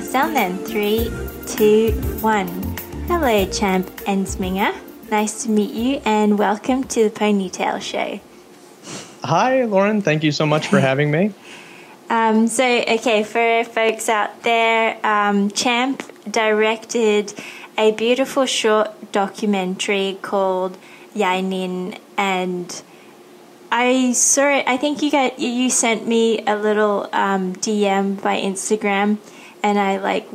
sound then. Three, two, one. Hello, Champ Ensminger. Nice to meet you, and welcome to the Ponytail Show. Hi, Lauren. Thank you so much for having me. Um, so, okay, for folks out there, um, Champ directed a beautiful short documentary called Yai Nin, and I saw it. I think you got you sent me a little um, DM by Instagram, and I like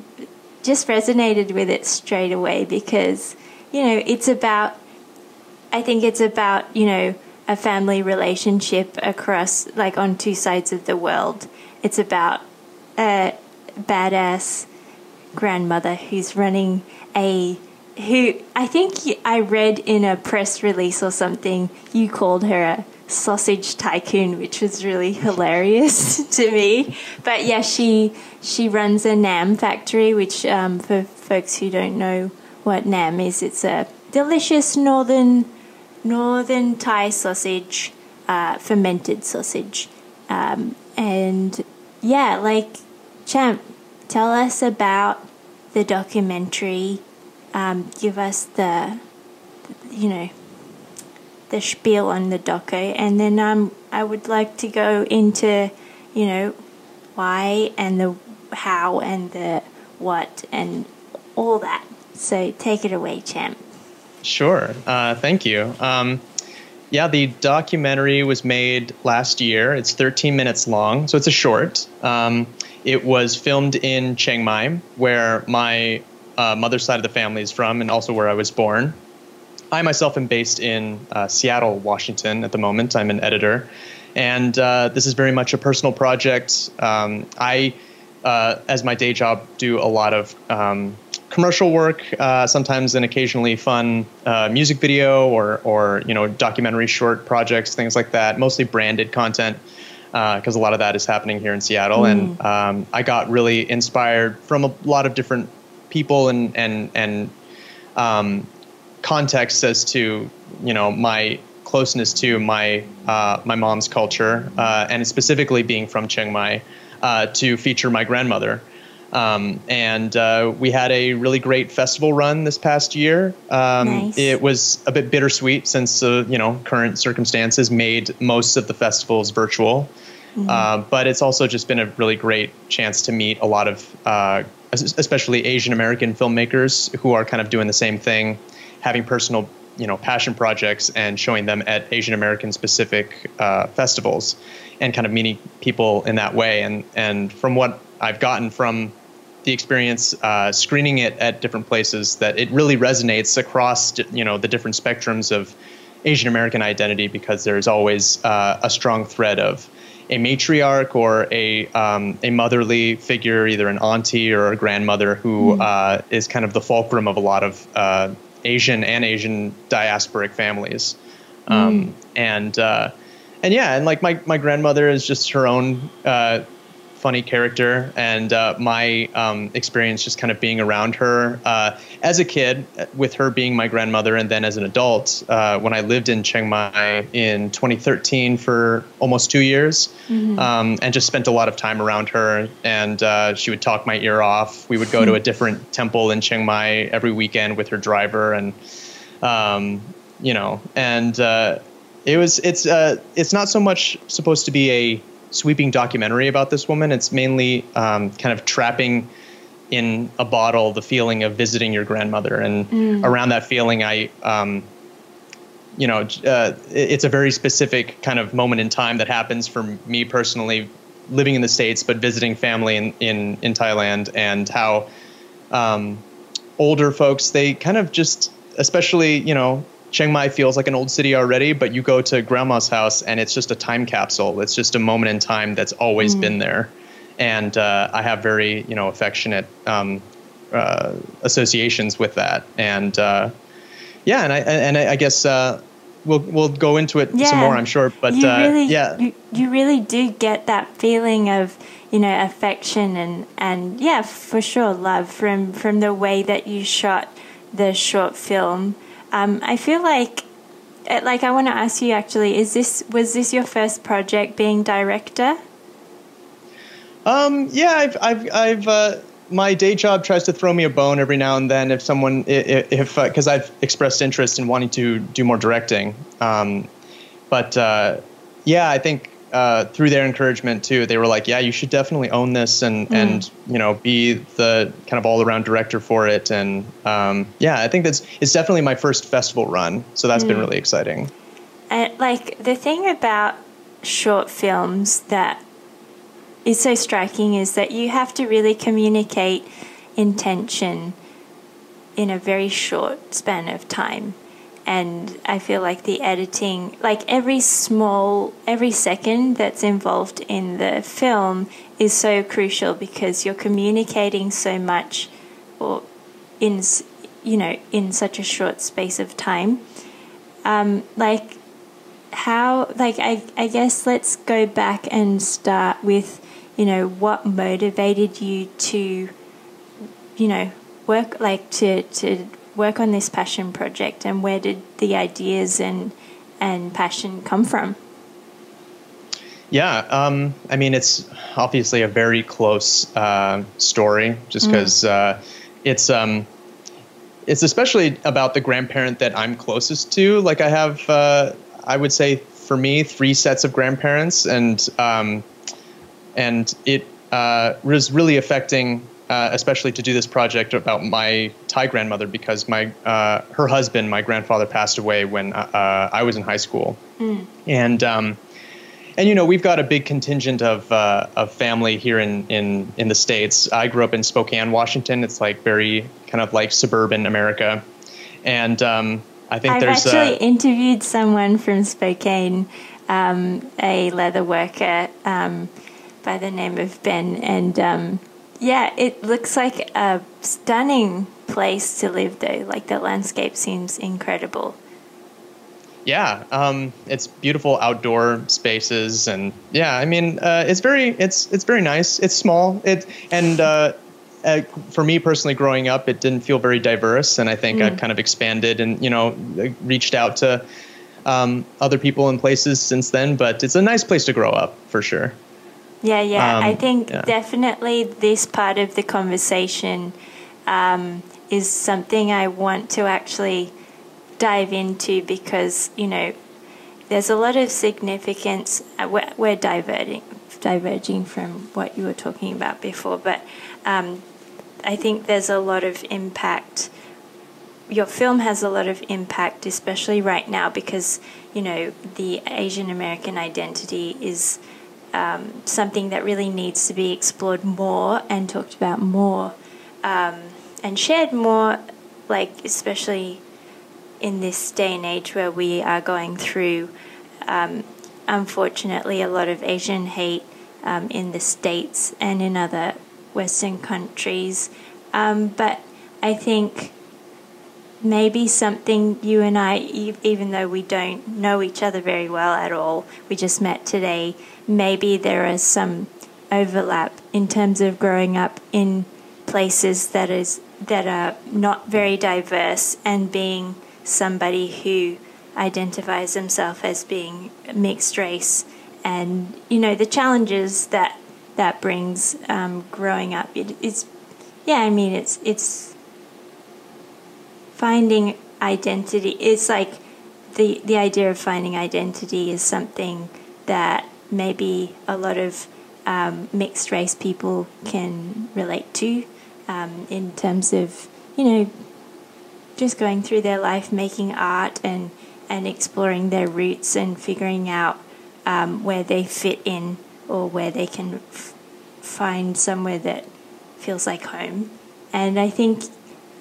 just resonated with it straight away because you know it's about. I think it's about you know a family relationship across like on two sides of the world. It's about a badass grandmother who's running a who I think I read in a press release or something you called her a sausage tycoon, which was really hilarious to me. But yeah, she she runs a naem factory, which um, for folks who don't know what naem is, it's a delicious northern northern Thai sausage, uh, fermented sausage, um, and yeah, like Champ, tell us about the documentary. Um, give us the, you know, the spiel on the doco, and then um, I would like to go into, you know, why and the how and the what and all that. So take it away, champ. Sure. Uh, thank you. Um, yeah, the documentary was made last year. It's 13 minutes long, so it's a short. Um, it was filmed in Chiang Mai, where my uh, mother's side of the family is from, and also where I was born. I myself am based in uh, Seattle, Washington at the moment. I'm an editor. And uh, this is very much a personal project. Um, I, uh, as my day job, do a lot of um, commercial work, uh, sometimes an occasionally fun uh, music video or, or you know documentary short projects, things like that. Mostly branded content because uh, a lot of that is happening here in Seattle. Mm. And um, I got really inspired from a lot of different people and and and um, context as to you know my closeness to my uh, my mom's culture uh, and specifically being from Chiang Mai uh, to feature my grandmother. Um, and uh, we had a really great festival run this past year. Um, nice. It was a bit bittersweet since uh, you know current circumstances made most of the festivals virtual. Mm-hmm. Uh, but it's also just been a really great chance to meet a lot of, especially Asian American filmmakers who are kind of doing the same thing having personal you know passion projects and showing them at Asian American specific uh, festivals and kind of meeting people in that way and and from what I've gotten from the experience uh, screening it at different places that it really resonates across you know the different spectrums of Asian American identity because there's always uh, a strong thread of a matriarch or a um, a motherly figure, either an auntie or a grandmother, who mm. is kind of the fulcrum of a lot of uh, Asian and Asian diasporic families. Um, mm. And uh, and yeah, and like my my grandmother is just her own uh, funny character, and uh, my um, experience just kind of being around her uh, as a kid, with her being my grandmother, and then as an adult uh, when I lived in Chiang Mai in 2013 for almost two years, mm-hmm. um, and just spent a lot of time around her. And uh, she would talk my ear off. We would go to a different temple in Chiang Mai every weekend with her driver, and um, you know, and uh, it was it's uh, it's not so much supposed to be a sweeping documentary about this woman. It's mainly um, kind of trapping in a bottle the feeling of visiting your grandmother, and mm. around that feeling, I. Um, you know, uh, it's a very specific kind of moment in time that happens for me personally, living in the states but visiting family in in, in Thailand, and how um, older folks they kind of just, especially you know, Chiang Mai feels like an old city already, but you go to grandma's house and it's just a time capsule. It's just a moment in time that's always mm. been there. And uh, I have very, you know, affectionate um, uh, associations with that. And uh, yeah, and I and I guess uh, we'll we'll go into it yeah. some more, I'm sure. But you uh, really, yeah, you, you really do get that feeling of you know affection and and yeah, for sure, love from from the way that you shot the short film. Um, I feel like, uh, like I want to ask you actually, is this was this your first project being director? Um, yeah, I've I've I've uh, my day job tries to throw me a bone every now and then if someone if because uh, I've expressed interest in wanting to do more directing. Um, but uh, yeah, I think uh, through their encouragement too, they were like, "Yeah, you should definitely own this and mm. and you know be the kind of all around director for it." And um, yeah, I think that's it's definitely my first festival run, so that's mm. been really exciting. And like the thing about short films that is so striking is that you have to really communicate intention in a very short span of time and I feel like the editing, like every small, every second that's involved in the film is so crucial because you're communicating so much, or in you know in such a short space of time. Um, like how, like I, I guess let's go back and start with, you know, what motivated you to, you know, work like to to work on this passion project and where did the ideas and and passion come from? Yeah, um, I mean, it's obviously a very close uh, story, just because mm. uh, it's um, it's especially about the grandparent that I'm closest to. Like, I have, uh, I would say, for me, three sets of grandparents, and um, and it uh, was really affecting uh, especially to do this project about my Thai grandmother because my uh, her husband, my grandfather, passed away when uh, uh I was in high school, mm. and um, and you know we've got a big contingent of uh, of family here in, in in the states. I grew up in Spokane, Washington. It's like very kind of like suburban America, and um, I think I've there's actually interviewed someone from Spokane, um, a leather worker um, by the name of Ben, and um, yeah, it looks like a stunning place to live, though. Like the landscape seems incredible. Yeah, um, it's beautiful outdoor spaces, and yeah, I mean, uh, it's very, it's it's very nice. It's small, it and uh, uh, for me personally, growing up, it didn't feel very diverse, and I think mm. I've kind of expanded and you know reached out to um, other people and places since then. But it's a nice place to grow up for sure. Yeah, yeah. Um, I think yeah. definitely this part of the conversation um, is something I want to actually dive into because, you know, there's a lot of significance. Uh, we're, we're diverting, diverging from what you were talking about before, but um, I think there's a lot of impact. Your film has a lot of impact, especially right now, because, you know, the Asian American identity is um, something that really needs to be explored more and talked about more um, and shared more, like especially in this day and age where we are going through, um, unfortunately, a lot of Asian hate um, in the States and in other Western countries. Um, but I think maybe something you and I, even though we don't know each other very well at all, we just met today maybe there is some overlap in terms of growing up in places that is that are not very diverse and being somebody who identifies himself as being mixed race. And you know the challenges that that brings um, growing up it, it's yeah i mean it's it's finding identity it's like the the idea of finding identity is something that maybe a lot of um, mixed race people can relate to um, in terms of, you know, just going through their life making art and, and exploring their roots and figuring out um, where they fit in or where they can f- find somewhere that feels like home. And I think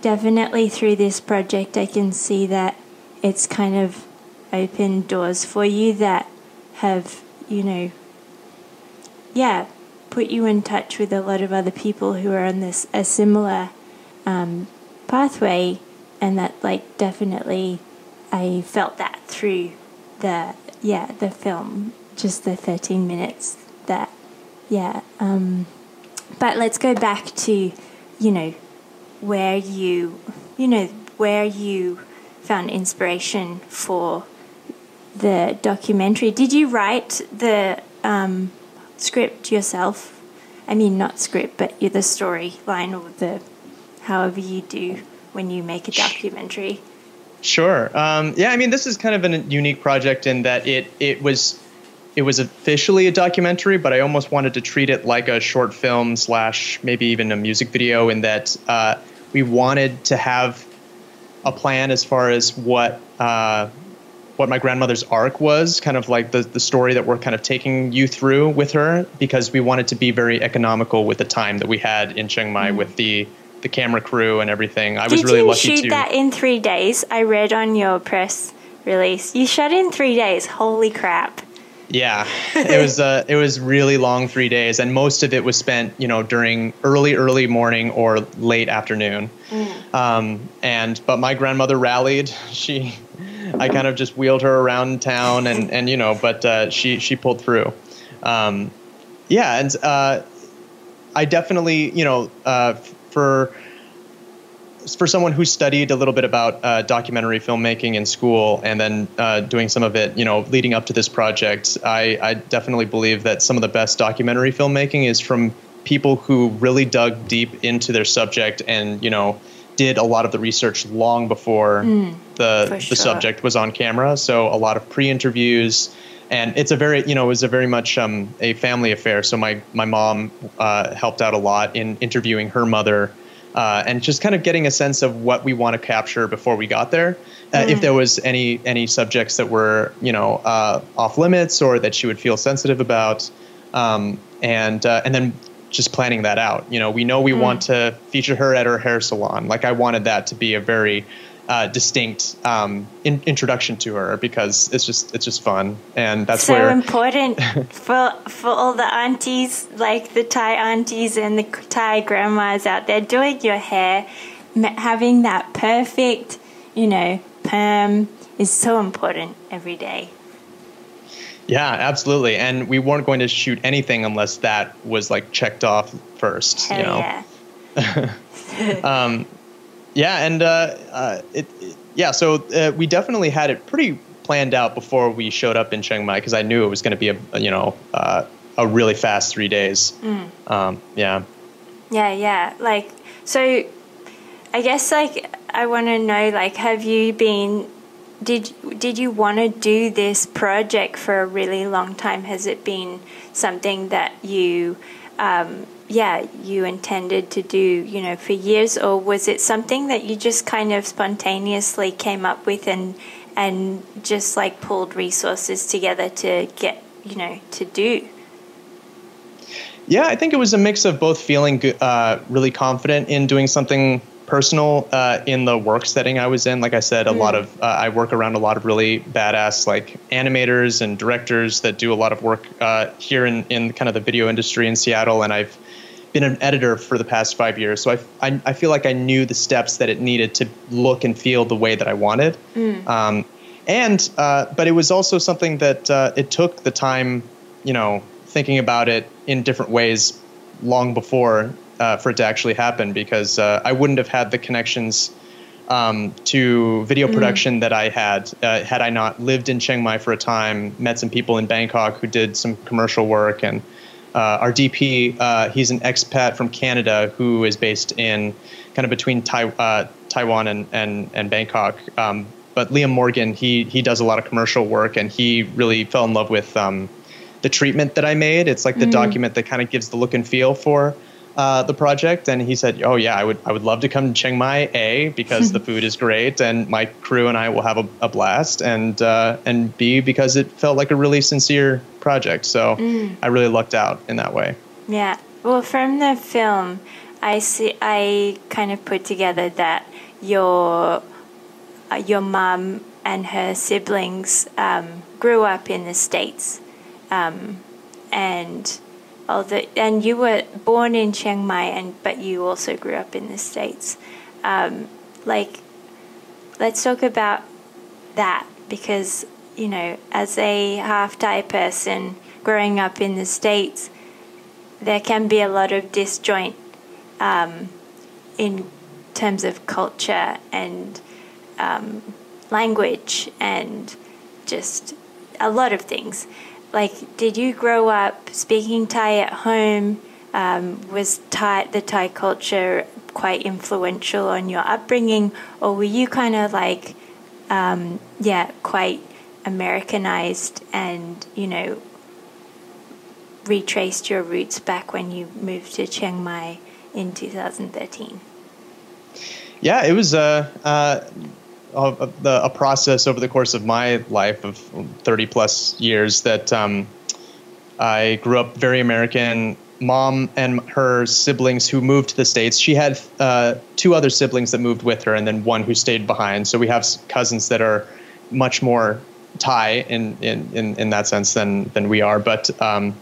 definitely through this project, I can see that it's kind of opened doors for you that have you know, yeah, put you in touch with a lot of other people who are on this a similar um, pathway, and that like definitely I felt that through the yeah the film, just the thirteen minutes that yeah. Um, but let's go back to you know where you you know where you found inspiration for the documentary. Did you write the um, script yourself? I mean, not script, but the storyline or the however you do when you make a documentary. Sure. Um, yeah, I mean, this is kind of a unique project in that it it was it was officially a documentary, but I almost wanted to treat it like a short film slash maybe even a music video. In that uh, we wanted to have a plan as far as what uh, what my grandmother's arc was, kind of like the the story that we're kind of taking you through with her, because we wanted to be very economical with the time that we had in Chiang Mai mm. with the the camera crew and everything. I Did was really lucky to. Shoot that in three days? I read on your press release. You shot in three days. Holy crap! Yeah, it was uh, it was really long three days, and most of it was spent, you know, during early early morning or late afternoon. Mm. Um, and but my grandmother rallied. She, I kind of just wheeled her around town, and and you know, but uh, she she pulled through. Um, yeah, and uh, I definitely, you know, uh, for for someone who studied a little bit about uh, documentary filmmaking in school and then uh, doing some of it, you know, leading up to this project, I, I, definitely believe that some of the best documentary filmmaking is from people who really dug deep into their subject and, you know, did a lot of the research long before mm, the the subject was on camera. So a lot of pre-interviews, and it's a very you know it was a very much um, a family affair. So my my mom uh, helped out a lot in interviewing her mother. Uh, and just kind of getting a sense of what we want to capture before we got there. Uh, mm. If there was any any subjects that were you know uh, off limits or that she would feel sensitive about, um, and uh, and then just planning that out. You know, we know we mm. want to feature her at her hair salon. Like I wanted that to be a very uh, distinct um, in, introduction to her because it's just it's just fun and that's so where important for for all the aunties like the Thai aunties and the Thai grandmas out there doing your hair, having that perfect you know perm is so important every day. Yeah, absolutely. And we weren't going to shoot anything unless that was like checked off first. Hell you know? yeah. um, yeah, and uh, uh, it, it, yeah, so uh, we definitely had it pretty planned out before we showed up in Chiang Mai because I knew it was going to be a, you know uh, a really fast three days. Mm. Um, yeah. Yeah, yeah. Like so, I guess like I want to know like have you been did did you want to do this project for a really long time? Has it been something that you um, yeah, you intended to do, you know, for years, or was it something that you just kind of spontaneously came up with and and just like pulled resources together to get, you know, to do? Yeah, I think it was a mix of both feeling uh, really confident in doing something personal uh, in the work setting I was in. Like I said, a mm. lot of uh, I work around a lot of really badass like animators and directors that do a lot of work uh, here in in kind of the video industry in Seattle, and I've been an editor for the past five years, so I, I, I, feel like I knew the steps that it needed to look and feel the way that I wanted. Mm. Um, and uh, but it was also something that uh, it took the time, you know, thinking about it in different ways long before uh, for it to actually happen because uh, I wouldn't have had the connections um, to video mm. production that I had uh, had I not lived in Chiang Mai for a time, met some people in Bangkok who did some commercial work and uh, our DP, uh, he's an expat from Canada who is based in kind of between tai- uh, Taiwan and, and, and Bangkok. Um, but Liam Morgan, he, he does a lot of commercial work and he really fell in love with um, the treatment that I made. It's like the mm. document that kind of gives the look and feel for uh, the project, and he said, "Oh yeah, I would I would love to come to Chiang Mai. A because the food is great, and my crew and I will have a, a blast, and uh, and B because it felt like a really sincere project. So mm. I really lucked out in that way. Yeah. Well, from the film, I see I kind of put together that your uh, your mom and her siblings um, grew up in the states, um, and although and you were born in Chiang Mai and but you also grew up in the states. Um, like, let's talk about that because you know, as a half Thai person growing up in the states, there can be a lot of disjoint um, in terms of culture and um, language and just a lot of things like did you grow up speaking Thai at home um, was Thai, the Thai culture quite influential on your upbringing, or were you kind of like, um, yeah, quite Americanized and, you know, retraced your roots back when you moved to Chiang Mai in 2013? Yeah, it was a, uh, a, a, process over the course of my life of 30 plus years that um, I grew up very American. Mom and her siblings who moved to the States, she had uh, two other siblings that moved with her and then one who stayed behind. So we have cousins that are much more Thai in, in, in, in that sense than, than we are. But um,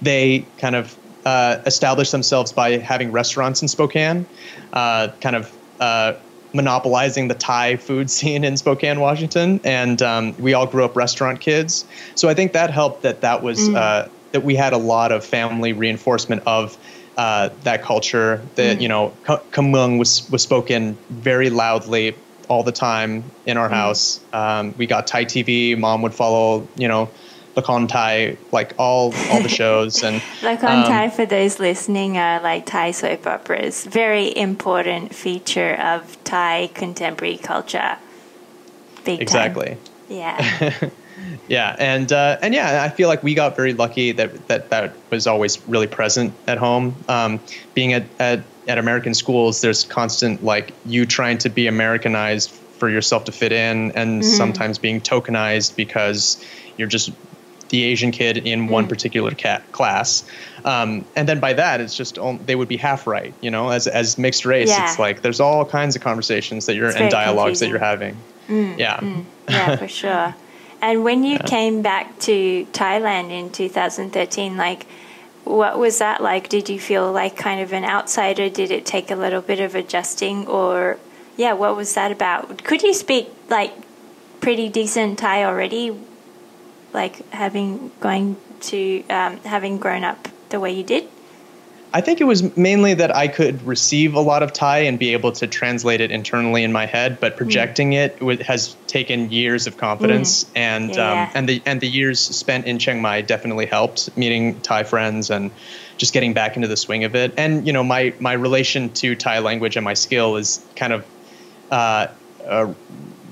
they kind of uh, established themselves by having restaurants in Spokane, uh, kind of uh, monopolizing the Thai food scene in Spokane, Washington, and um, we all grew up restaurant kids. So I think that helped that that was mm. Uh, that we had a lot of family reinforcement of. Uh, that culture that mm. you know Kham Muang was was spoken very loudly all the time in our mm. house. Um, we got Thai TV. Mom would follow, you know, Lakorn Thai, like all all the shows and Lakorn um, Thai for those listening are like Thai soap operas. Very important feature of Thai contemporary culture. Big exactly. Time. Yeah. yeah, and uh, and yeah, I feel like we got very lucky that that that was always really present at home. Um, being at, at at American schools, there's constant like you trying to be Americanized for yourself to fit in, and mm-hmm. sometimes being tokenized because you're just the Asian kid in one mm. particular cat class. Um, and then by that, it's just they would be half right. You know, as as mixed race, yeah. it's like there's all kinds of conversations that you're and dialogues confusing. that you're having. Mm, yeah, mm, yeah, for sure. And when you yeah. came back to Thailand in 2013, like. What was that like? Did you feel like kind of an outsider? Did it take a little bit of adjusting, or yeah, what was that about? Could you speak like pretty decent Thai already like having going to um, having grown up the way you did? I think it was mainly that I could receive a lot of Thai and be able to translate it internally in my head, but projecting mm. it has taken years of confidence, mm. and yeah. um, and the and the years spent in Chiang Mai definitely helped meeting Thai friends and just getting back into the swing of it. And you know, my my relation to Thai language and my skill is kind of, uh, uh,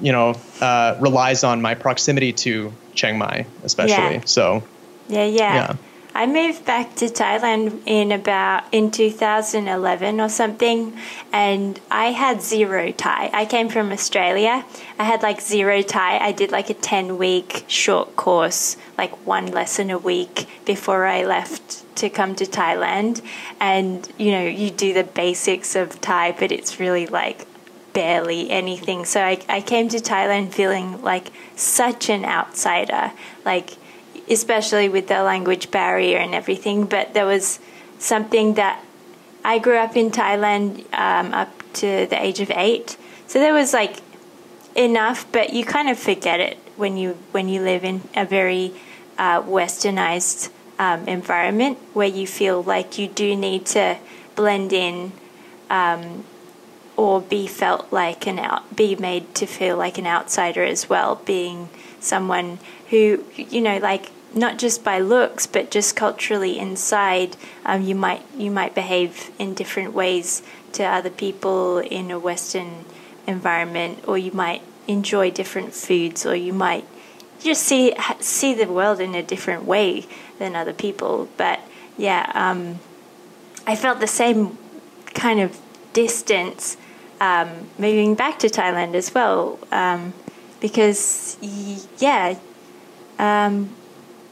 you know, uh, relies on my proximity to Chiang Mai, especially. Yeah. So, yeah, yeah, yeah. I moved back to Thailand in about in 2011 or something, and I had zero Thai. I came from Australia. I had like zero Thai. I did like a 10 week short course, like one lesson a week before I left to come to Thailand. And you know, you do the basics of Thai, but it's really like barely anything. So I, I came to Thailand feeling like such an outsider, like especially with the language barrier and everything. But there was something that I grew up in Thailand um, up to the age of eight, so there was like enough, but you kind of forget it when you when you live in a very uh, westernized um, environment where you feel like you do need to blend in um, or be felt like an out, be made to feel like an outsider as well, being someone who, you know, like not just by looks, but just culturally inside, um, you might you might behave in different ways to other people in a Western environment, or you might enjoy different foods, or you might just see see the world in a different way than other people. But yeah, um, I felt the same kind of distance um, moving back to Thailand as well, um, because yeah, um,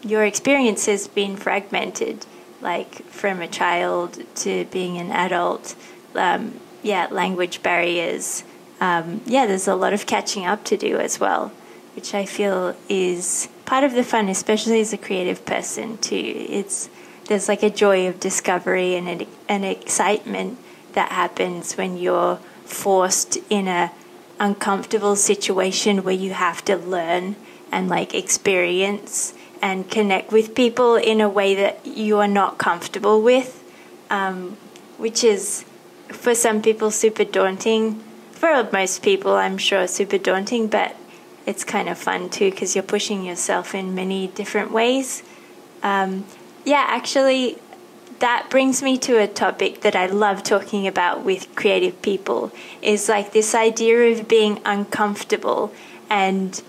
your experience has been fragmented, like from a child to being an adult. Um, yeah, language barriers. Um, yeah, there's a lot of catching up to do as well, which I feel is part of the fun, especially as a creative person too. It's there's like a joy of discovery and an, an excitement that happens when you're forced in a uncomfortable situation where you have to learn and like experience and connect with people in a way that you are not comfortable with, um, which is for some people super daunting. For most people, I'm sure super daunting, but it's kind of fun too because you're pushing yourself in many different ways. Um, yeah, actually, that brings me to a topic that I love talking about with creative people is like this idea of being uncomfortable and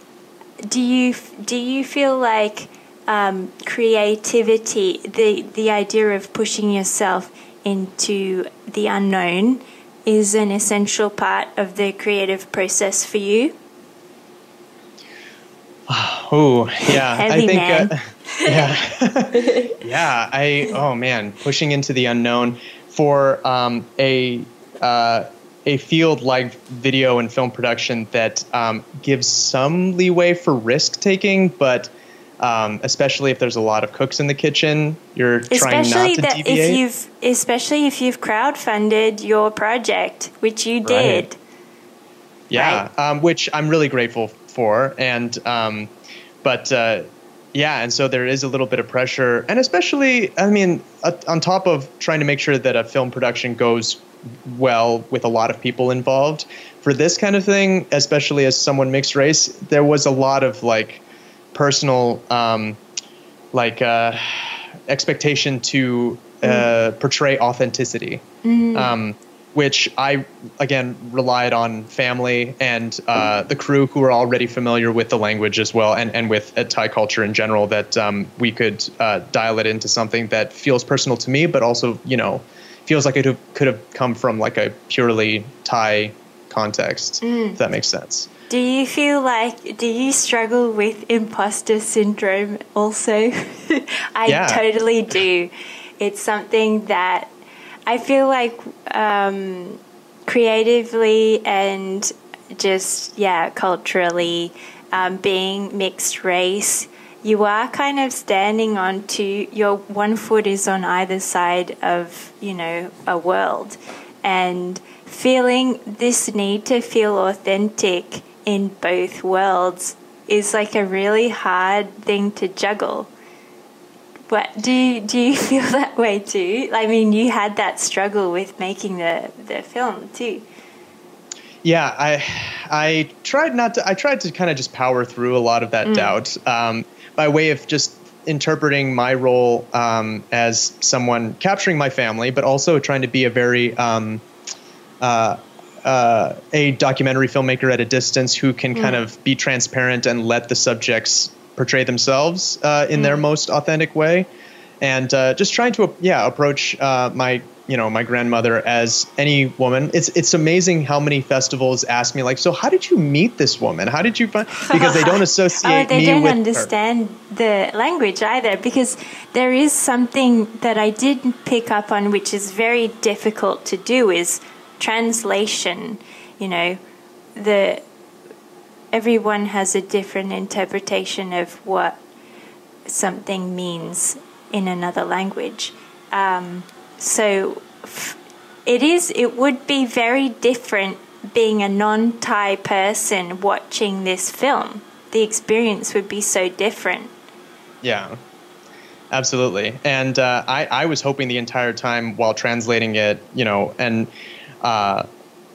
do you do you feel like um, creativity the the idea of pushing yourself into the unknown is an essential part of the creative process for you oh yeah Heavy i think. Uh, yeah. Yeah i oh man pushing into the unknown for um, a uh, a field like video and film production that um, gives some leeway for risk taking but um, especially if there's a lot of cooks in the kitchen you're trying especially not to that deviate. if you've especially if you've crowdfunded your project which you did. Right. yeah um, which i'm really grateful for and um, but uh, yeah and so there is a little bit of pressure and especially i mean uh, on top of trying to make sure that a film production goes well with a lot of people involved for this kind of thing especially as someone mixed race there was a lot of like personal um, like uh, expectation to uh, portray authenticity. Um, which I again relied on family and uh, the crew who were already familiar with the language as well and, and with uh, Thai culture in general that um, we could uh, dial it into something that feels personal to me but also you know feels like it have- could have come from like a purely Thai context if that makes sense. do you feel like do you struggle with imposter syndrome also i Yeah. totally do it's something that i feel like um, creatively and just yeah culturally um, being mixed race you are kind of standing on two your one foot is on either side of you know a world. And feeling this need to feel authentic in both worlds is like a really hard thing to juggle but do you, do you feel that way too? I mean, you had that struggle with making the, the film too. Yeah, I I tried not to. I tried to kind of just power through a lot of that doubt um, by way of just interpreting my role um, as someone capturing my family, but also trying to be a very um, uh, uh, a documentary filmmaker at a distance who can kind of be transparent and let the subjects portray themselves uh, in their most authentic way, and uh, just trying to yeah approach uh, my you know my grandmother as any woman. It's it's amazing how many festivals ask me like, so how did you meet this woman? How did you find because they don't associate oh, they don't with her. understand the language either because there is something that I did pick up on which is very difficult to do is translation. You know, the everyone has a different interpretation of what something means in another language. Um, so it is. It would be very different being a non-Thai person watching this film. The experience would be so different. Yeah, absolutely. And uh, I, I was hoping the entire time while translating it, you know, and uh,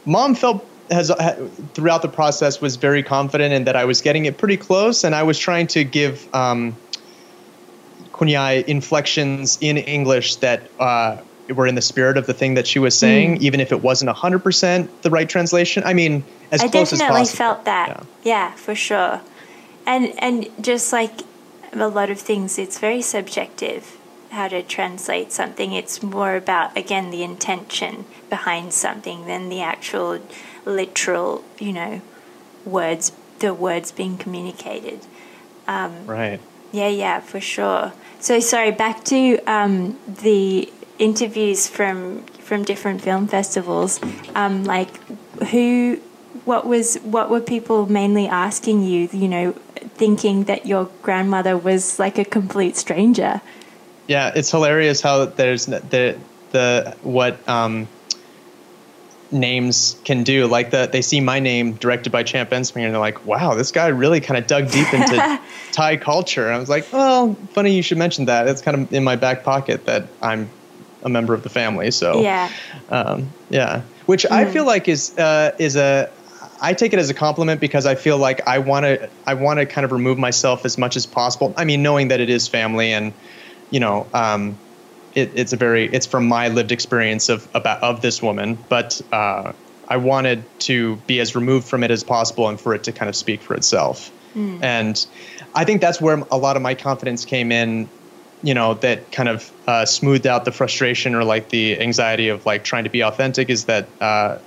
mom felt has ha- throughout the process was very confident in that I was getting it pretty close, and I was trying to give um, Kunyai inflections in English that uh, were in the spirit of the thing that she was saying, even if it wasn't hundred percent the right translation. I mean, as I close as possible. definitely felt that. Yeah. Yeah. for sure. And and just like a lot of things, it's very subjective how to translate something. It's more about again the intention behind something than the actual literal, you know, words. The words being communicated. Um, Right. Yeah, yeah, for sure. So sorry, back to um, the interviews from from different film festivals. Um, like, who, what was, what were people mainly asking you? You know, thinking that your grandmother was like a complete stranger. Yeah, it's hilarious how there's the the what um, names can do. Like the they see my name directed by Champ Ensminger, and they're like, "Wow, this guy really kind of dug deep into Thai culture." And I was like, "Well, funny you should mention that. It's kind of in my back pocket that I'm a member of the family." So Yeah. um, yeah, which I feel like is uh, is a I take it as a compliment because I feel like I want to I want to kind of remove myself as much as possible. I mean, knowing that it is family and you know, um, it, it's a very it's from my lived experience of about of this woman, but uh, I wanted to be as removed from it as possible and for it to kind of speak for itself. Mm. And I think that's where a lot of my confidence came in. You know, that kind of uh, smoothed out the frustration or like the anxiety of like trying to be authentic. Is that uh,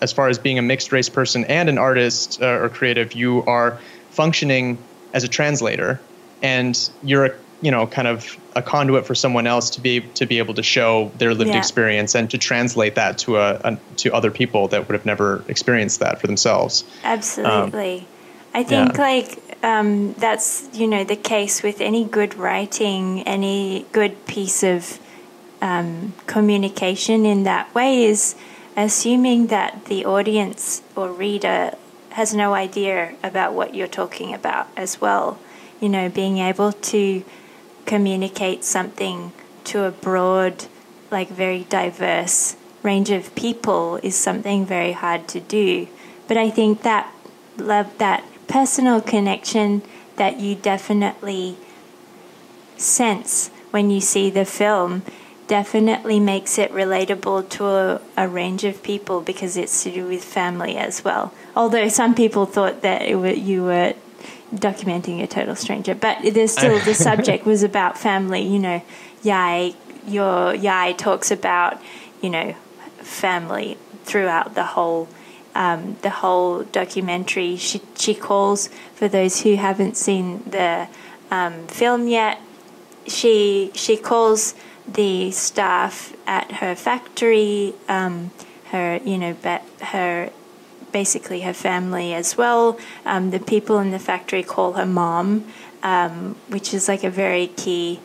as far as being a mixed race person and an artist uh, or creative, you are functioning as a translator, and you're a you know kind of a conduit for someone else to be to be able to show their lived yeah. experience and to translate that to a, a, to other people that would have never experienced that for themselves. Absolutely, um, I think yeah. like um, that's you know the case with any good writing, any good piece of um, communication in that way is assuming that the audience or reader has no idea about what you're talking about as well. You know, being able to communicate something to a broad, like very diverse range of people is something very hard to do. But I think that love, that personal connection that you definitely sense when you see the film definitely makes it relatable to a, a, range of people because it's to do with family as well. Although some people thought that you were documenting a total stranger, but there's still the subject was about family. You know, Yai, your Yai talks about you know family throughout the whole. Um, the whole documentary. She she calls for those who haven't seen the um, film yet. She she calls the staff at her factory, um, her you know her basically her family as well. Um, the people in the factory call her mom, um, which is like a very key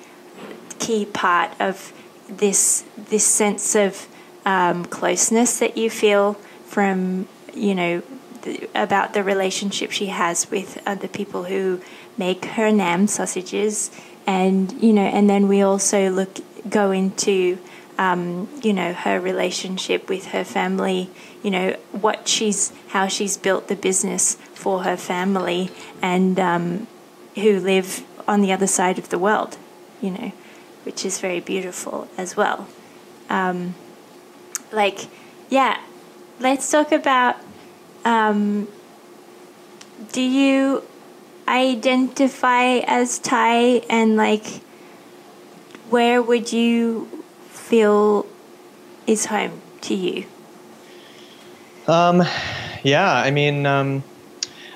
key part of this this sense of um, closeness that you feel from you know the, about the relationship she has with other people who make her naem sausages and you know and then we also look go into um, you know her relationship with her family you know what she's how she's built the business for her family and um, who live on the other side of the world you know which is very beautiful as well. Um, like yeah let's talk about um, do you identify as thai and like where would you feel is home to you? Um, yeah, I mean, um,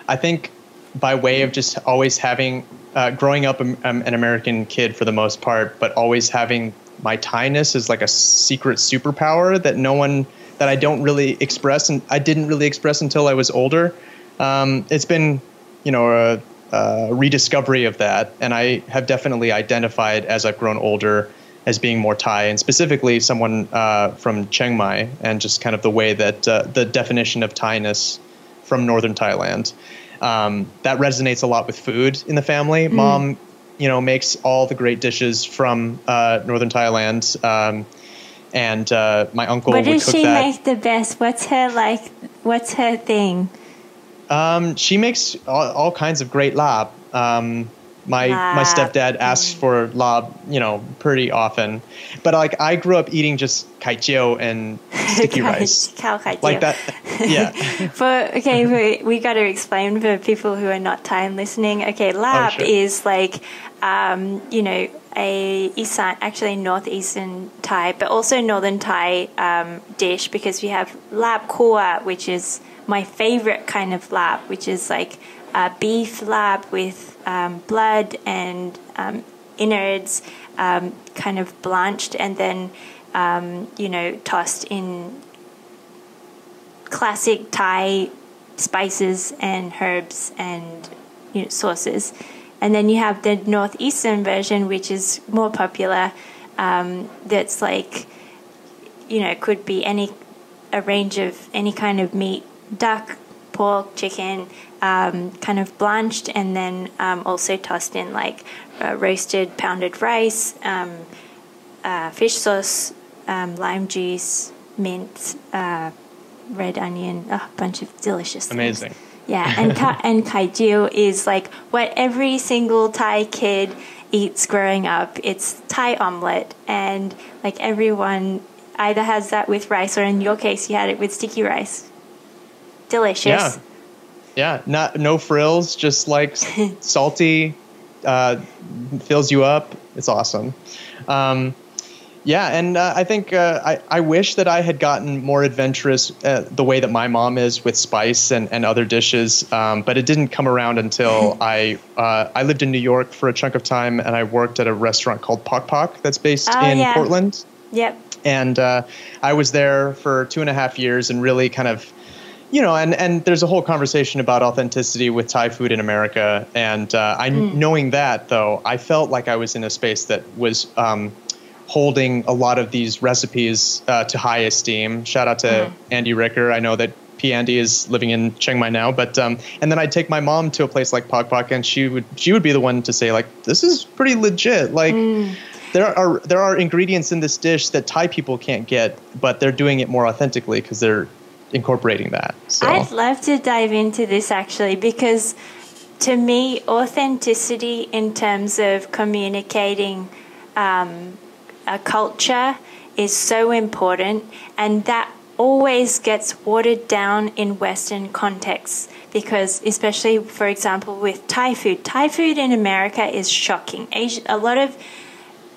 I think by way of just always having, uh, growing up um, an American kid for the most part, but always having my Thainess as like a secret superpower that no one, that I don't really express and I didn't really express until I was older. Um, it's been, you know, a, a rediscovery of that. And I have definitely identified as I've grown older as being more Thai, and specifically someone uh, from Chiang Mai, and just kind of the way that uh, the definition of Thainess from northern Thailand. Um, that resonates a lot with food in the family. Mm. Mom, you know, makes all the great dishes from uh, northern Thailand. Um, and uh, my uncle what does she that. make the best? What's her like? What's her thing? Um, she makes all, all, kinds of great larb. Um, my my stepdad asks for larb, you know, pretty often. But like I grew up eating just kaijiao and sticky rice. like that. Yeah. for okay, we, we got to explain for people who are not Thai and listening. Okay, larb oh, sure. is like um, you know, a Isan, actually northeastern Thai, but also northern Thai um, dish because we have larb kua, which is my favorite kind of larb, which is like a beef larb with um, blood and um, innards um, kind of blanched and then, um, you know, tossed in classic Thai spices and herbs and you know, sauces. And then you have the northeastern version, which is more popular. Um, that's like, you know, could be any a range of any kind of meat, duck, pork, chicken, um, kind of blanched, and then um, also tossed in like uh, roasted pounded rice, um, uh, fish sauce, um, lime juice, mint, uh, red onion, a bunch of delicious. Things. Amazing. Things. Yeah, and ka- and kaijiao is like what every single Thai kid eats growing up. It's Thai omelette, and like everyone either has that with rice, or in your case, you had it with sticky rice. Delicious. Yeah, yeah. Not no frills, just like salty, uh, fills you up. It's awesome. Um, yeah, and uh, I think uh, I, I wish that I had gotten more adventurous uh, the way that my mom is with spice and, and other dishes, um, but it didn't come around until I uh, I lived in New York for a chunk of time and I worked at a restaurant called Pok Pok that's based Oh, in yeah. Portland. Yep. And uh, I was there for two and a half years and really kind of you know, and, and there's a whole conversation about authenticity with Thai food in America. And uh, I, knowing that, though, I felt like I was in a space that was um, holding a lot of these recipes uh, to high esteem. Shout out to Andy Ricker. I know that P. Andy is living in Chiang Mai now, but um, and then I'd take my mom to a place like Pok Pok, and she would she would be the one to say like, "This is pretty legit." Like. There are there are ingredients in this dish that Thai people can't get, but they're doing it more authentically because they're incorporating that. So I'd love to dive into this actually because to me, authenticity in terms of communicating um, a culture is so important, and that always gets watered down in Western contexts. Because, especially for example, with Thai food, Thai food in America is shocking. Asia, a lot of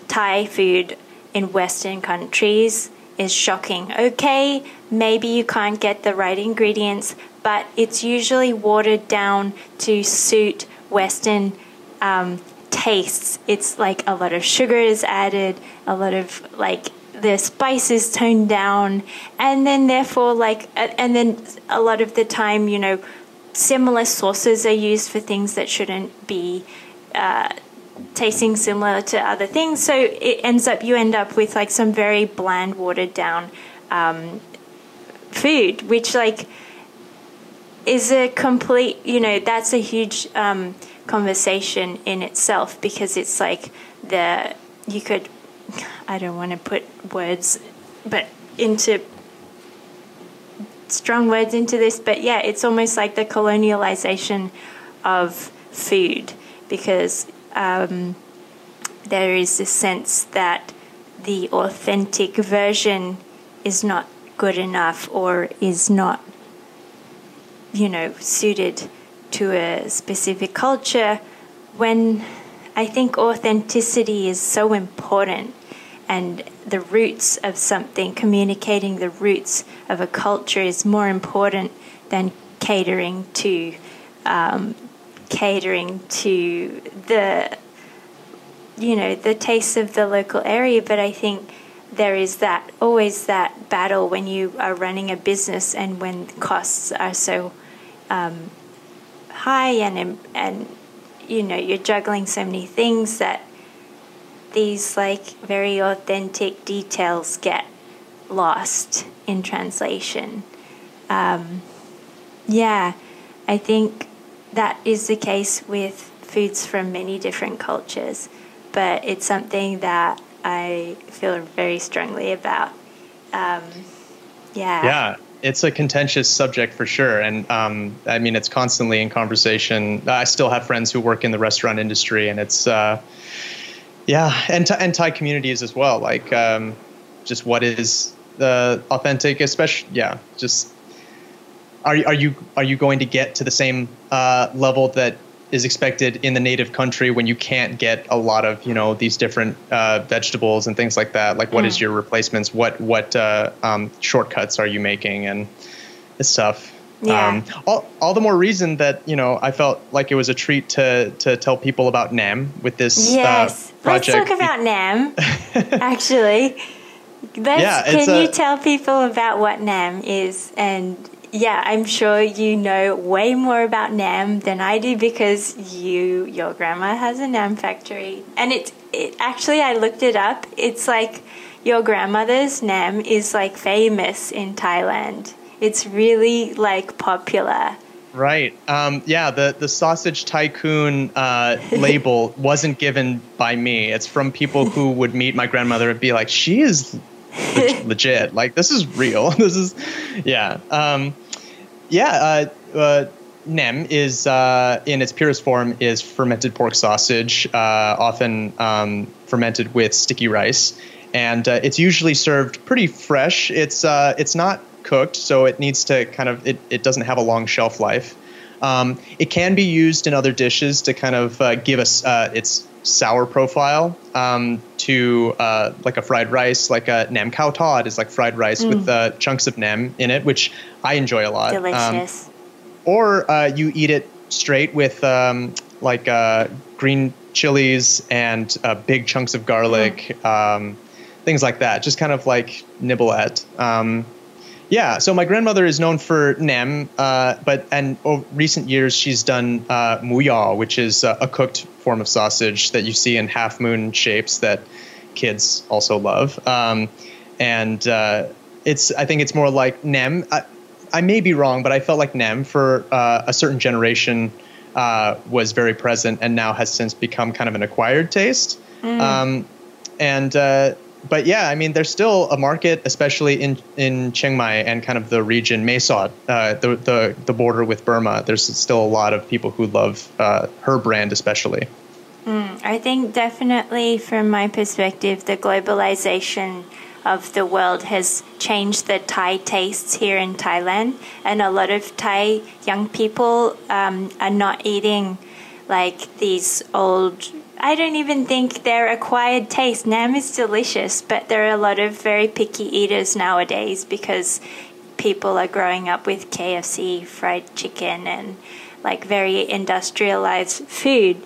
Thai food in Western countries is shocking. Okay, maybe you can't get the right ingredients, but it's usually watered down to suit Western um, tastes. It's like a lot of sugar is added, a lot of like the spices toned down, and then therefore like, and then a lot of the time, you know, similar sauces are used for things that shouldn't be tasting similar to other things. So it ends up you end up with like some very bland, watered down um, food, which like is a complete. You know, that's a huge um, conversation in itself because it's like the you could. I don't want to put words, but into strong words into this, but yeah, it's almost like the colonialization of food because um, there is a sense that the authentic version is not good enough or is not, you know, suited to a specific culture when I think authenticity is so important and the roots of something, communicating the roots of a culture is more important than catering to um, catering to the you know the tastes of the local area but i think there is that always that battle when you are running a business and when costs are so um, high and and you know you're juggling so many things that these like very authentic details get lost in translation. Um, yeah i think that is the case with foods from many different cultures, but it's something that I feel very strongly about. Um, yeah. Yeah, it's a contentious subject for sure, and um, I mean it's constantly in conversation. I still have friends who work in the restaurant industry, and it's uh, yeah, and and Thai communities as well. Like um, just what is the authentic, especially yeah, just are you- are you are you going to get to the same uh, level that is expected in the native country when you can't get a lot of you know these different uh, vegetables and things like that? Like what is your replacements? What what uh, um, shortcuts are you making? And it's tough. Yeah. Um, all, all the more reason that you know I felt like it was a treat to to tell people about naem with this Yes. uh, Let's talk about naem, actually. Yeah, can you a- tell people about what naem is? And yeah, I'm sure you know way more about naem than I do because you your grandma has a naem factory. And it it actually I looked it up. It's like your grandmother's naem is like famous in Thailand. It's really like popular. Right. Um, yeah. The the sausage tycoon uh, label wasn't given by me. It's from people who would meet my grandmother and be like, "She is legit. Like this is real. this is, yeah, um, yeah." Uh, uh, naem is uh, in its purest form is fermented pork sausage, uh, often um, fermented with sticky rice, and uh, it's usually served pretty fresh. It's uh, it's not cooked, so it needs to kind of it, it doesn't have a long shelf life. Um, it can be used in other dishes to kind of uh, give us uh, its sour profile um, to uh, like a fried rice, like a naem khao tod is like fried rice mm. with uh, chunks of naem in it, which I enjoy a lot. Um, Delicious. Um, or uh, you eat it straight with um, like uh, green chilies and big chunks of garlic, mm. things like that. Just kind of like nibble at. Yeah, so my grandmother is known for naem, uh, but and over recent years she's done uh, which is uh, a cooked form of sausage that you see in half moon shapes that kids also love. Um, and uh, it's I think it's more like naem. I, I, may be wrong, but I felt like naem for uh, a certain generation uh, was very present, and now has since become kind of an acquired taste. Mm. Um, and uh, but yeah, I mean, there's still a market, especially in in Chiang Mai and kind of the region, Mae Sot, uh, the the the border with Burma. There's still a lot of people who love uh, her brand, especially. Mm, I think definitely, from my perspective, the globalization of the world has changed the Thai tastes here in Thailand, and a lot of Thai young people um, are not eating like these old I don't even think they're acquired taste. Naem is delicious, but there are a lot of very picky eaters nowadays because people are growing up with KFC, fried chicken, and like very industrialized food.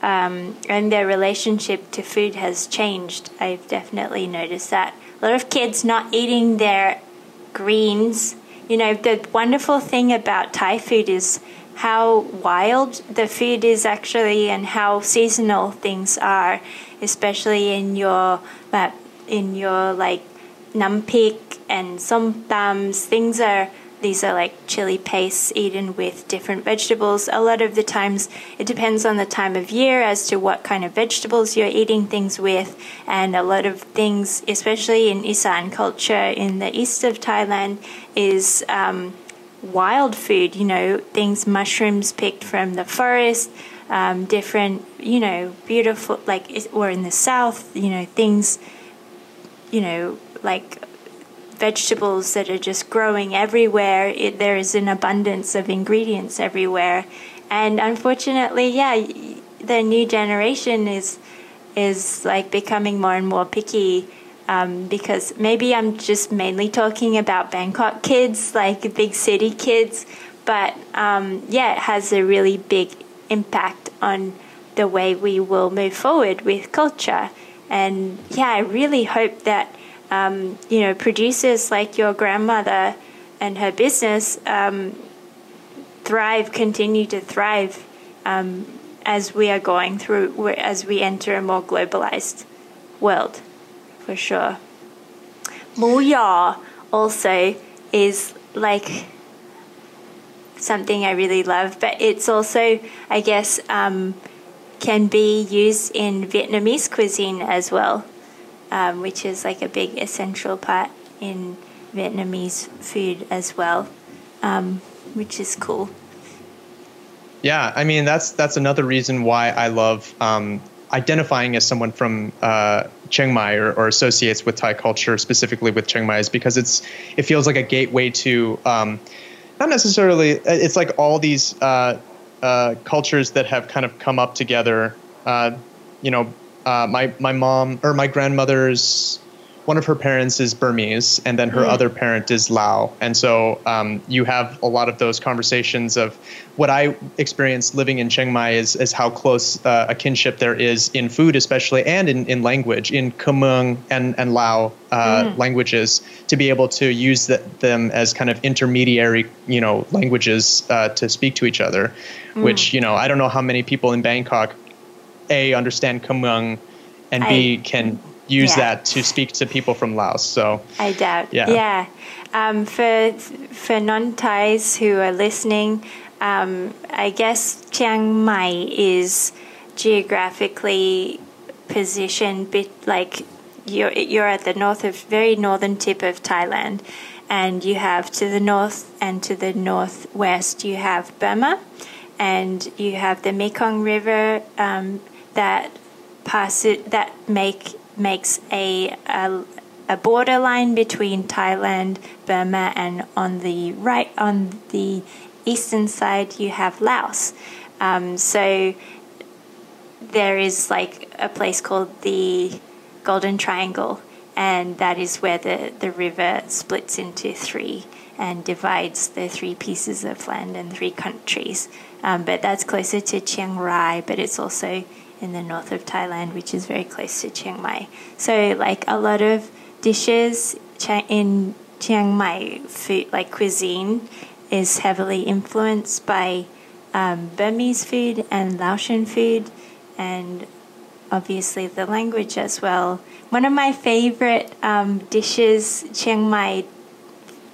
Um, and their relationship to food has changed. I've definitely noticed that. A lot of kids not eating their greens. You know, the wonderful thing about Thai food is how wild the food is actually and how seasonal things are, especially in your in your like nampik and somtams. Things are these are like chili pastes eaten with different vegetables. A lot of the times it depends on the time of year as to what kind of vegetables you're eating things with. And a lot of things, especially in Isan culture in the east of Thailand, is um, wild food, you know, things, mushrooms picked from the forest, um, different, you know, beautiful, like, or in the south, you know, things, you know, like vegetables that are just growing everywhere. It, there is an abundance of ingredients everywhere. And unfortunately, yeah, the new generation is is like becoming more and more picky um, because maybe I'm just mainly talking about Bangkok kids, like big city kids, but um, yeah, it has a really big impact on the way we will move forward with culture. And yeah, I really hope that um, you know producers like your grandmother and her business um, thrive, continue to thrive um, as we are going through, as we enter a more globalized world for sure. Muya also is like something I really love, but it's also, I guess, um, can be used in Vietnamese cuisine as well, um, which is like a big essential part in Vietnamese food as well, um, which is cool. Yeah, I mean that's that's another reason why I love um, identifying as someone from uh, Chiang Mai or, or, associates with Thai culture, specifically with Chiang Mai, is because it's it feels like a gateway to um, not necessarily. It's like all these uh, uh, cultures that have kind of come up together. Uh, you know, uh, my my mom or my grandmother's one of her parents is Burmese, and then her mm. other parent is Lao. And so um, you have a lot of those conversations of what I experienced living in Chiang Mai is, is how close uh, a kinship there is in food, especially, and in, in language, in Kham Muang and, and Lao uh, mm. languages, to be able to use the, them as kind of intermediary, you know, languages uh, to speak to each other. Mm. Which you know, I don't know how many people in Bangkok, a understand Kham Muang, and B can use yeah. that to speak to people from Laos. So I doubt. Yeah. Yeah. Um, for for non Thais who are listening, um, I guess Chiang Mai is geographically positioned bit like you're you're at the north of very northern tip of Thailand, and you have to the north and to the northwest you have Burma, and you have the Mekong River um, that passes that make makes a, a a borderline between Thailand, Burma, and on the right on the eastern side you have Laos. Um, so there is like a place called the Golden Triangle, and that is where the, the river splits into three and divides the three pieces of land and three countries. Um, but that's closer to Chiang Rai, but it's also in the north of Thailand, which is very close to Chiang Mai. So, like a lot of dishes in Chiang Mai food, like cuisine, is heavily influenced by um, Burmese food and Laotian food, and obviously the language as well. One of my favorite um, dishes, Chiang Mai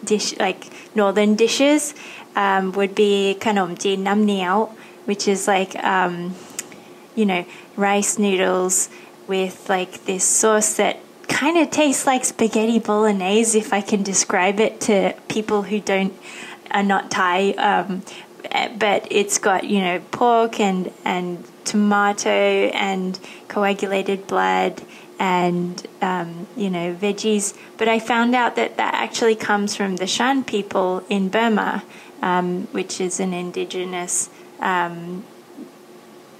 dish, like northern dishes, um, would be kanom jin nam niao, which is like, um, you know, rice noodles with like this sauce that kind of tastes like spaghetti bolognese, if I can describe it to people who don't are not Thai. Um, but it's got you know pork and and tomato and coagulated blood and um, you know veggies. But I found out that that actually comes from the Shan people in Burma, um, which is an indigenous um,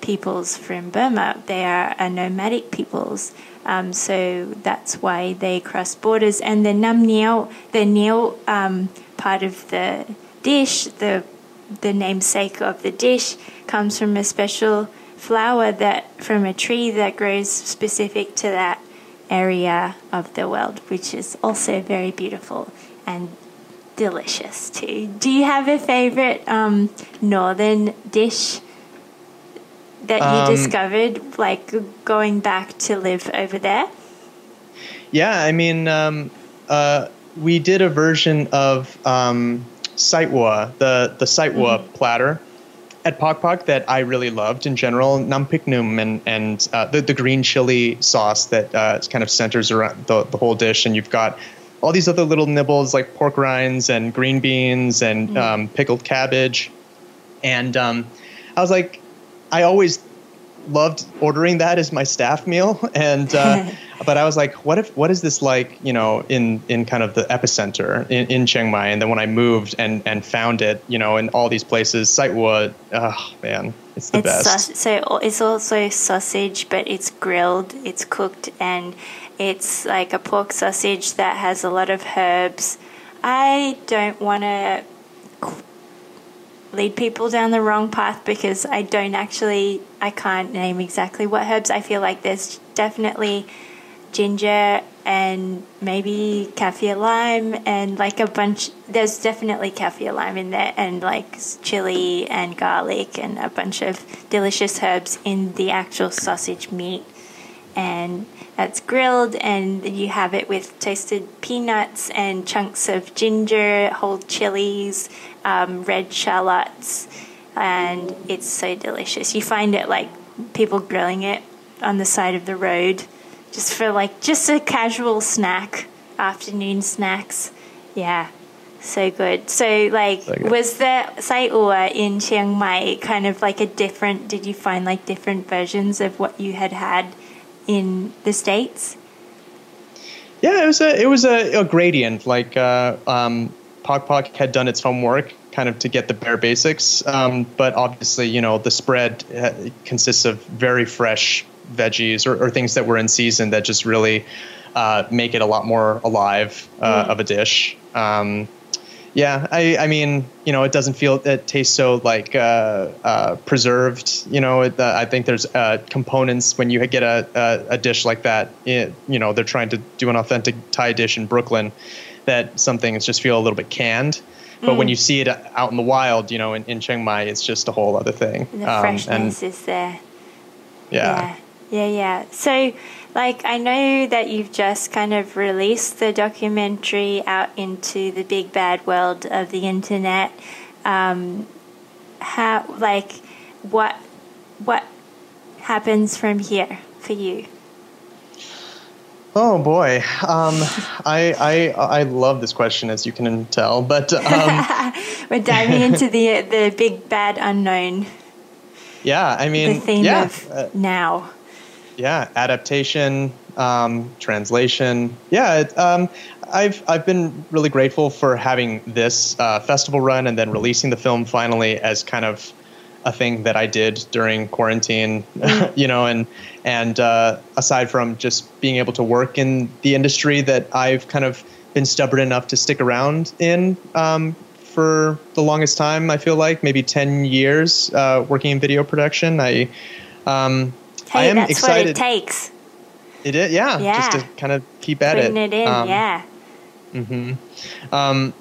peoples from Burma. They are a nomadic peoples. Um, so that's why they cross borders. And the nam niao, the niao um, part of the dish, the the namesake of the dish, comes from a special flower that from a tree that grows specific to that area of the world, which is also very beautiful and delicious too. Do you have a favorite um, northern dish that you um, discovered, like going back to live over there? Yeah, I mean, um, uh, we did a version of um, Sai Ua, the the Sai Ua mm-hmm. platter at Pok Pok that I really loved in general. Nampiknum and and uh, the the green chili sauce that uh, kind of centers around the, the whole dish, and you've got all these other little nibbles like pork rinds and green beans and mm. um, pickled cabbage, and um, I was like, I always loved ordering that as my staff meal, and uh, but I was like, what if what is this like? You know, in in kind of the epicenter in, in Chiang Mai, and then when I moved and and found it, you know, in all these places, Sai Ua, oh man, it's the it's best. so it's also sausage, but it's grilled, it's cooked, and it's like a pork sausage that has a lot of herbs. I don't want to lead people down the wrong path because I don't actually, I can't name exactly what herbs. I feel like there's definitely ginger and maybe kaffir lime and like a bunch there's definitely kaffir lime in there and like chili and garlic and a bunch of delicious herbs in the actual sausage meat and that's grilled and you have it with toasted peanuts and chunks of ginger whole chilies um, red shallots and it's so delicious you find it like people grilling it on the side of the road just for like just a casual snack, afternoon snacks. Yeah, so good. So like, was the Sai Ua in Chiang Mai kind of like a different? Did you find like different versions of what you had had in the states? Yeah, it was a it was a, a gradient. Like uh, um, Pok had done its homework kind of to get the bare basics. Um, but obviously, you know, the spread uh, consists of very fresh veggies or, or, things that were in season that just really uh, make it a lot more alive uh, mm. of a dish. Um, yeah, I, I mean, you know, it doesn't feel it tastes so like uh, uh preserved. You know, it, uh, I think there's uh, components when you get a, a, a dish like that. It, you know, they're trying to do an authentic Thai dish in Brooklyn. That some things just feel a little bit canned. But mm. when you see it out in the wild, you know, in, in Chiang Mai, it's just a whole other thing. The um, freshness and, is there. Yeah. yeah. Yeah, yeah. So, like, I know that you've just kind of released the documentary out into the big bad world of the internet. Um, how, like, what, what happens from here for you? Oh boy, um, I, I I love this question as you can tell, but um, we're diving into the the big bad unknown. Yeah, I mean, the theme yeah, of uh, now. yeah, adaptation, um, translation. Yeah, it, um, I've I've been really grateful for having this uh, festival run and then releasing the film finally as kind of a thing that I did during quarantine, you know, and and uh, aside from just being able to work in the industry that I've kind of been stubborn enough to stick around in um, for the longest time. I feel like maybe ten years uh, working in video production. I um, I am that's excited. what it takes. It is, yeah, Yeah. just to kind of keep at Putting it. it in, Um, yeah. Um,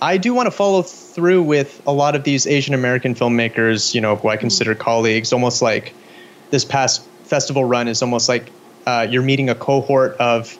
I do want to follow through with a lot of these Asian American filmmakers, you know, who I Mm-hmm. consider colleagues. Almost like this past festival run is almost like uh, you're meeting a cohort of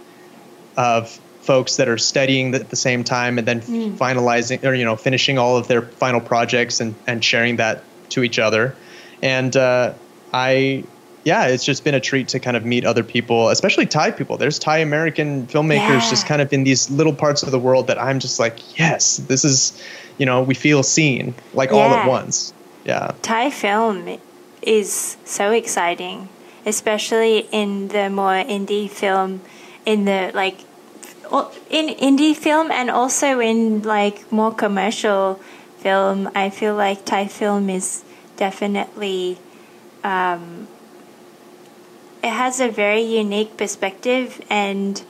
of folks that are studying at the same time and then Mm. finalizing or you know finishing all of their final projects and and sharing that to each other. And uh, I yeah, it's just been a treat to kind of meet other people, especially Thai people. There's Thai American filmmakers Yeah. just kind of in these little parts of the world that I'm just like, yes, this is, you know, we feel seen like all at once. Yeah. Thai film is so exciting, especially in the more indie film, in the like, in indie film and also in like more commercial film. I feel like Thai film is definitely, um, it has a very unique perspective and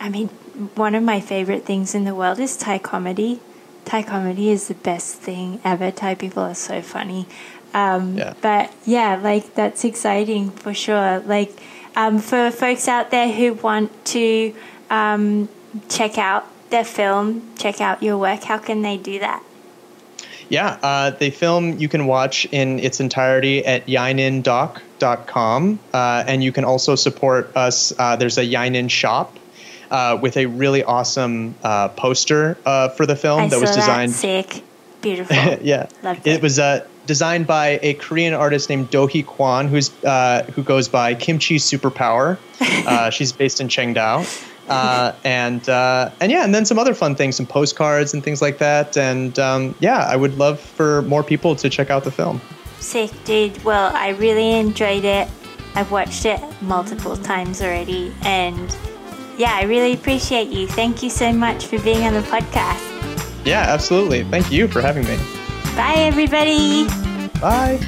I mean, one of my favorite things in the world is Thai comedy. Thai comedy is the best thing ever. Thai people are so funny. Um, Yeah. But yeah, like that's exciting for sure. Like um, for folks out there who want to um, check out their film, check out your work, how can they do that? Yeah, uh, the film you can watch in its entirety at Uh, and you can also support us. Uh, there's a Yai Nin shop uh, with a really awesome uh, poster uh, for the film I that was designed. that. Sick. Beautiful. yeah, Loved it it. was uh, designed by a Korean artist named Dohee Kwan, who's uh, who goes by Kimchi Superpower. Uh, she's based in Chengdao, uh, and uh, and yeah, and then some other fun things, some postcards and things like that. And um, yeah, I would love for more people to check out the film. Sick, dude. Well, I really enjoyed it. I've watched it multiple times already. And yeah, I really appreciate you. Thank you so much for being on the podcast. Yeah, absolutely. Thank you for having me. Bye, everybody. Bye.